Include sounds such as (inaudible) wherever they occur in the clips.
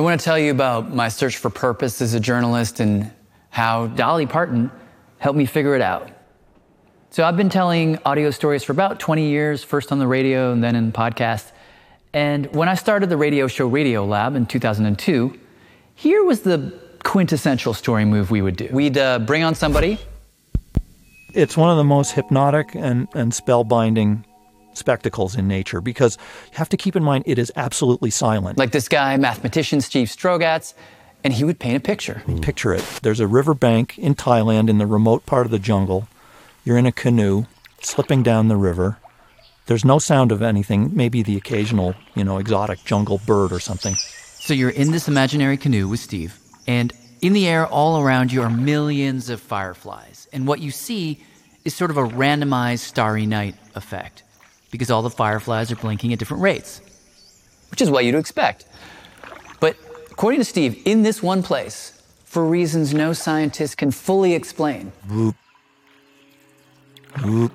I want to tell you about my search for purpose as a journalist and how Dolly Parton helped me figure it out. So, I've been telling audio stories for about 20 years, first on the radio and then in podcasts. And when I started the radio show Radiolab in 2002, here was the quintessential story move we would do. We'd uh, bring on somebody. It's one of the most hypnotic and, and spellbinding spectacles in nature because you have to keep in mind it is absolutely silent. Like this guy, mathematician Steve Strogatz, and he would paint a picture. Picture it. There's a riverbank in Thailand in the remote part of the jungle. You're in a canoe slipping down the river. There's no sound of anything, maybe the occasional, you know, exotic jungle bird or something. So you're in this imaginary canoe with Steve, and in the air all around you are millions of fireflies. And what you see is sort of a randomized starry night effect because all the fireflies are blinking at different rates, which is what you'd expect. But according to Steve, in this one place, for reasons no scientist can fully explain, Whoop. Whoop.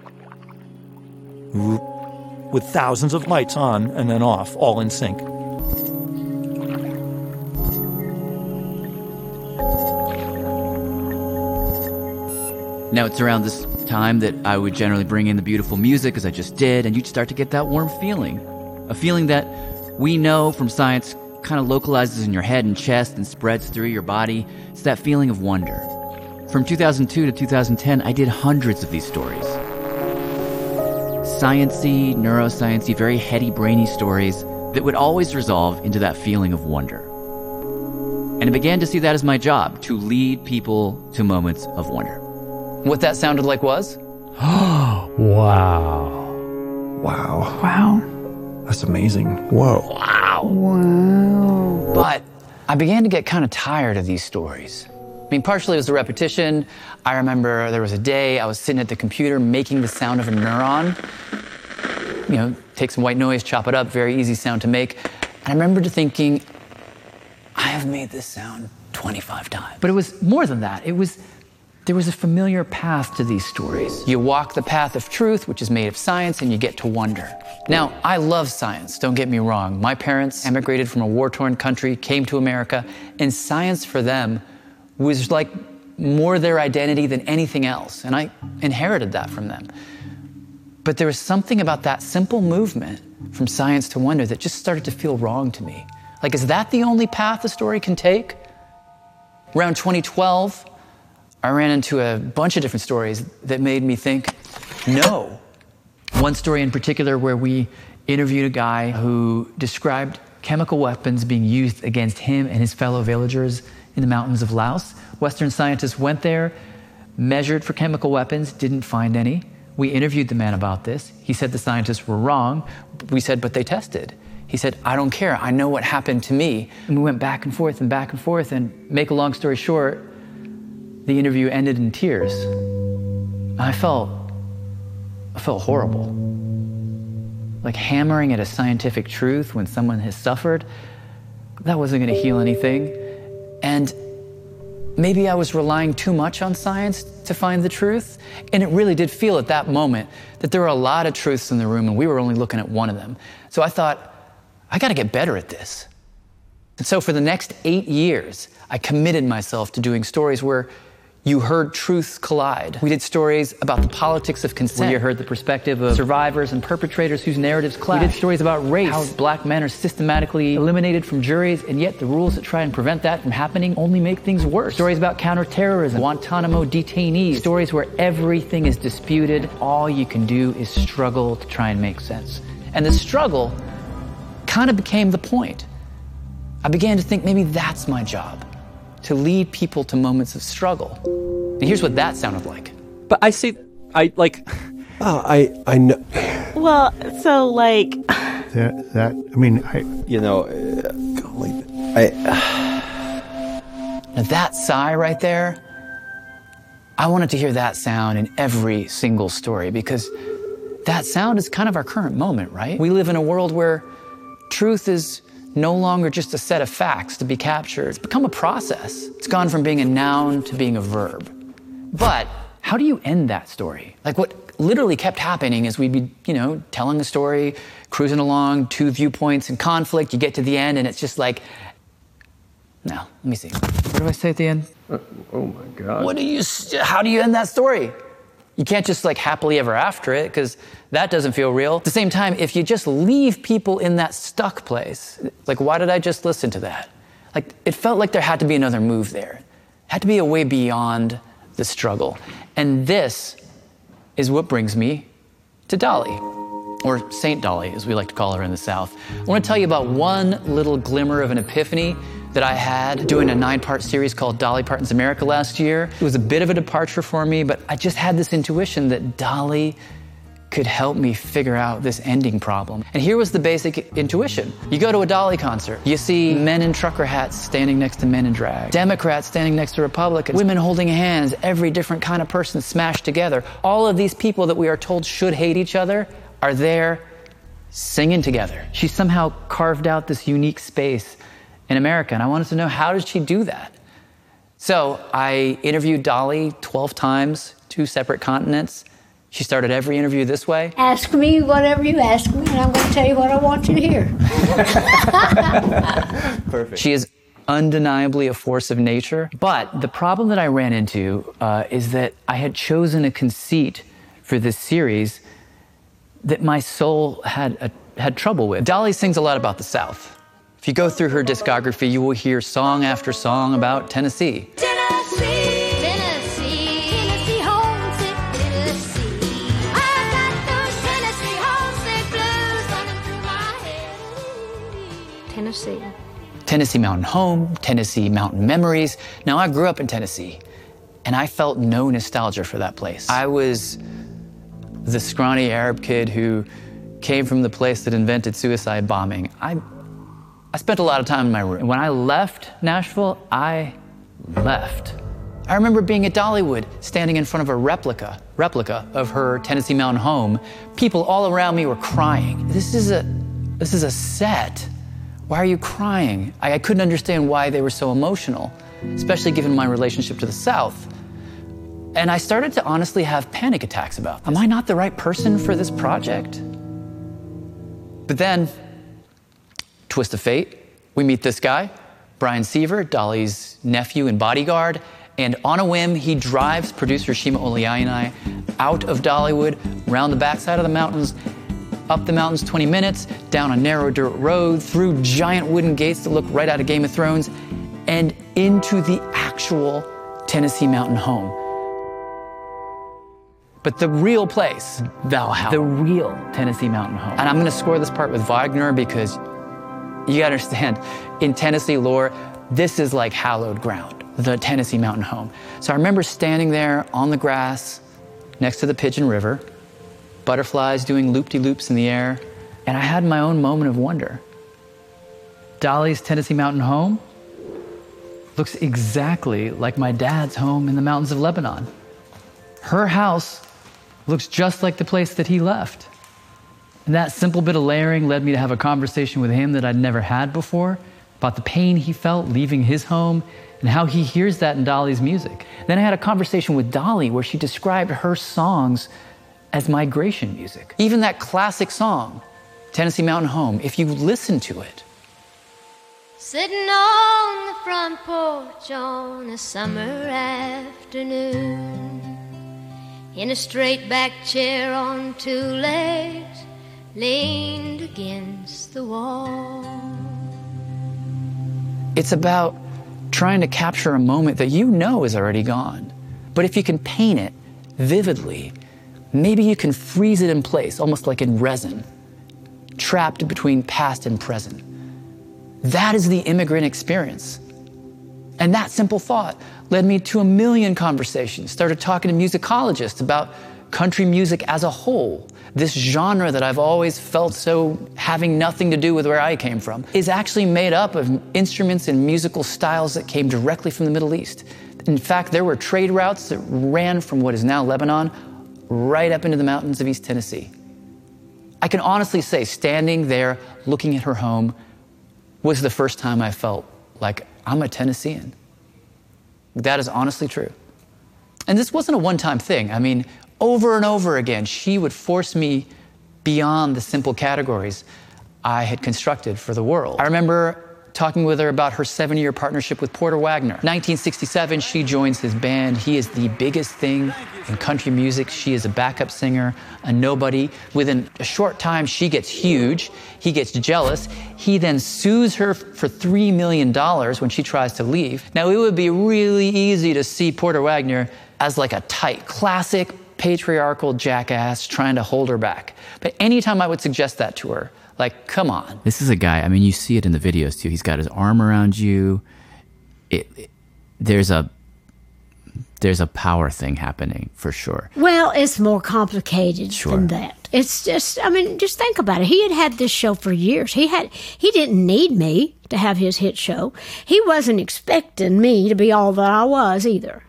Whoop. With thousands of lights on and then off, all in sync. Now, it's around this time that I would generally bring in the beautiful music, as I just did, and you'd start to get that warm feeling. A feeling that we know from science kind of localizes in your head and chest and spreads through your body. It's that feeling of wonder. From 2002 to 2010, I did hundreds of these stories. Sciency, neurosciency, very heady, brainy stories that would always resolve into that feeling of wonder. And I began to see that as my job to lead people to moments of wonder. What that sounded like was (gasps) wow. Wow. Wow. That's amazing. Whoa. Wow. Wow. But I began to get kind of tired of these stories. I mean, partially it was the repetition. I remember there was a day I was sitting at the computer making the sound of a neuron. You know, take some white noise, chop it up, very easy sound to make. And I remember thinking, I have made this sound 25 times. But it was more than that. It was there was a familiar path to these stories. You walk the path of truth, which is made of science, and you get to wonder. Now, I love science, don't get me wrong. My parents emigrated from a war torn country, came to America, and science for them was like more their identity than anything else. And I inherited that from them. But there was something about that simple movement from science to wonder that just started to feel wrong to me. Like, is that the only path a story can take? Around 2012, I ran into a bunch of different stories that made me think, no. One story in particular where we interviewed a guy who described chemical weapons being used against him and his fellow villagers in the mountains of Laos. Western scientists went there, measured for chemical weapons, didn't find any. We interviewed the man about this. He said the scientists were wrong. We said, but they tested. He said, I don't care. I know what happened to me. And we went back and forth and back and forth. And make a long story short, the interview ended in tears. I felt, I felt horrible. Like hammering at a scientific truth when someone has suffered, that wasn't going to heal anything. And maybe I was relying too much on science to find the truth. And it really did feel at that moment that there were a lot of truths in the room and we were only looking at one of them. So I thought, I got to get better at this. And so for the next eight years, I committed myself to doing stories where you heard truths collide. We did stories about the politics of consent. You heard the perspective of survivors and perpetrators whose narratives clash. We did stories about race, how black men are systematically eliminated from juries, and yet the rules that try and prevent that from happening only make things worse. Stories about counterterrorism, Guantanamo detainees, stories where everything is disputed. All you can do is struggle to try and make sense. And the struggle kind of became the point. I began to think maybe that's my job to lead people to moments of struggle. And here's what that sounded like. But I see, I like. Oh, I I know. Well, so like, That, that I mean, I, You know, uh, golly, I Now, that sigh right there, I wanted to hear that sound in every single story because that sound is kind of our current moment, right? We live in a world where truth is no longer just a set of facts to be captured. It's become a process. It's gone from being a noun to being a verb. But how do you end that story? Like what literally kept happening is we'd be, you know, telling a story, cruising along, two viewpoints in conflict, you get to the end and it's just like No, let me see. What do I say at the end? Uh, oh my God. What do you? How do you end that story? You can't just like happily ever after it because that doesn't feel real. At the same time, if you just leave people in that stuck place, like why did I just listen to that? Like it felt like there had to be another move there. it Had to be a way beyond the struggle. And this is what brings me to Dolly, or Saint Dolly, as we like to call her in the South. I want to tell you about one little glimmer of an epiphany that I had doing a nine part series called Dolly Parton's America last year. It was a bit of a departure for me, but I just had this intuition that Dolly could help me figure out this ending problem. And here was the basic intuition. You go to a Dolly concert, you see men in trucker hats standing next to men in drag, Democrats standing next to Republicans, women holding hands, every different kind of person smashed together. All of these people that we are told should hate each other are there singing together. She somehow carved out this unique space in America, and I wanted to know how did she do that? So I interviewed Dolly 12 times, two separate continents. She started every interview this way. Ask me whatever you ask me, and I'm going to tell you what I want you to hear. (laughs) Perfect. She is undeniably a force of nature. But the problem that I ran into uh, is that I had chosen a conceit for this series that my soul had, a, had trouble with. Dolly sings a lot about the South. If you go through her discography, you will hear song after song about Tennessee. Tennessee, Tennessee, Tennessee, homesick Tennessee. I got those Tennessee homesick blues running through my head. Tennessee. Tennessee Mountain Home, Tennessee Mountain Memories. Now, I grew up in Tennessee, and I felt no nostalgia for that place. I was the scrawny Arab kid who came from the place that invented suicide bombing. I, I spent a lot of time in my room. When I left Nashville, I left. I remember being at Dollywood, standing in front of a replica, replica of her Tennessee Mountain home. People all around me were crying. This is a, this is a set. Why are you crying? I, I couldn't understand why they were so emotional, especially given my relationship to the South. And I started to honestly have panic attacks about this. Am I not the right person for this project? But then, twist of fate, we meet this guy, Brian Seaver, Dolly's nephew and bodyguard, and on a whim, he drives producer Shima Oliai and I out of Dollywood, round the backside of the mountains, up the mountains 20 minutes, down a narrow dirt road, through giant wooden gates that look right out of Game of Thrones, and into the actual Tennessee mountain home. But the real place, Valhalla, the real Tennessee mountain home. And I'm gonna score this part with Wagner because you gotta understand, in Tennessee lore, this is like hallowed ground, the Tennessee mountain home. So I remember standing there on the grass next to the Pigeon River, butterflies doing loop de loops in the air, and I had my own moment of wonder. Dolly's Tennessee mountain home looks exactly like my dad's home in the mountains of Lebanon. Her house looks just like the place that he left. And that simple bit of layering led me to have a conversation with him that I'd never had before about the pain he felt leaving his home and how he hears that in Dolly's music. Then I had a conversation with Dolly where she described her songs as migration music. Even that classic song, Tennessee Mountain Home, if you listen to it, Sitting on the front porch on a summer afternoon, in a straight back chair on two legs, leaned against the wall. It's about trying to capture a moment that you know is already gone. But if you can paint it vividly, maybe you can freeze it in place, almost like in resin, trapped between past and present. That is the immigrant experience. And that simple thought led me to a million conversations. Started talking to musicologists about country music as a whole. This genre that I've always felt so having nothing to do with where I came from is actually made up of instruments and musical styles that came directly from the Middle East. In fact, there were trade routes that ran from what is now Lebanon right up into the mountains of East Tennessee. I can honestly say, standing there looking at her home was the first time I felt like I'm a Tennessean. That is honestly true. And this wasn't a one time thing. I mean, over and over again, she would force me beyond the simple categories I had constructed for the world. I remember talking with her about her seven year partnership with Porter Wagoner. 1967, she joins his band. He is the biggest thing in country music. She is a backup singer, a nobody. Within a short time, she gets huge. He gets jealous. He then sues her for $3 million when she tries to leave. Now, it would be really easy to see Porter Wagoner as like a tight, classic patriarchal jackass trying to hold her back. But anytime I would suggest that to her, like, come on. This is a guy. I mean, you see it in the videos too. He's got his arm around you. It, it- there's a there's a power thing happening for sure. Well, it's more complicated Sure. than that. It's just, I mean, just think about it. He had had this show for years. He had, he didn't need me to have his hit show. He wasn't expecting me to be all that I was either.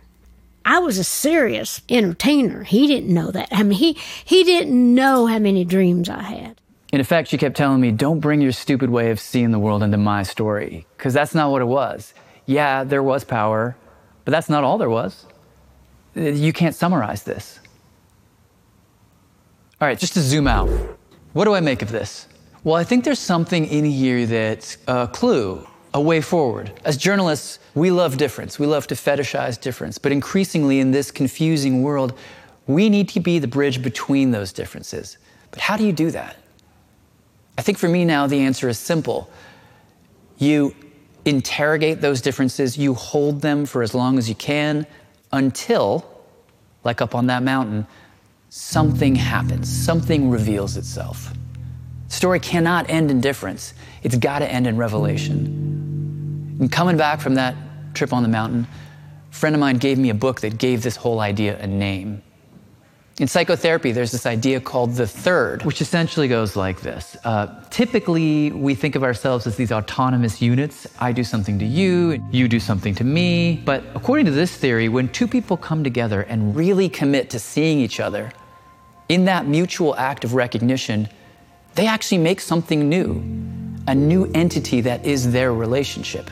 I was a serious entertainer. He didn't know that. I mean, he he didn't know how many dreams I had. In effect, she kept telling me, don't bring your stupid way of seeing the world into my story, because that's not what it was. Yeah, there was power, but that's not all there was. Uh, You can't summarize this. All right, just to zoom out, what do I make of this? Well, I think there's something in here that's a clue, a way forward. As journalists, we love difference. We love to fetishize difference. But increasingly in this confusing world, we need to be the bridge between those differences. But how do you do that? I think for me now, the answer is simple. You interrogate those differences, you hold them for as long as you can until, like up on that mountain, something happens, something reveals itself. Story cannot end in difference, it's got to end in revelation. And coming back from that trip on the mountain, a friend of mine gave me a book that gave this whole idea a name. In psychotherapy, there's this idea called the third, which essentially goes like this. Uh, typically, we think of ourselves as these autonomous units. I do something to you, you do something to me. But according to this theory, when two people come together and really commit to seeing each other, in that mutual act of recognition, they actually make something new, a new entity that is their relationship.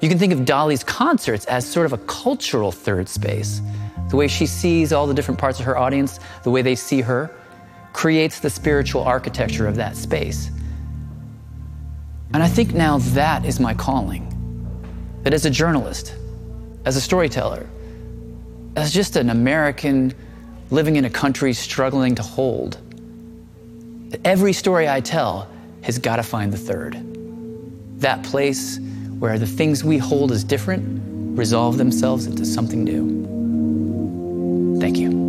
You can think of Dolly's concerts as sort of a cultural third space. The way she sees all the different parts of her audience, the way they see her, creates the spiritual architecture of that space. And I think now that is my calling. That as a journalist, as a storyteller, as just an American living in a country struggling to hold, every story I tell has got to find the third. That place where the things we hold as different resolve themselves into something new. Thank you.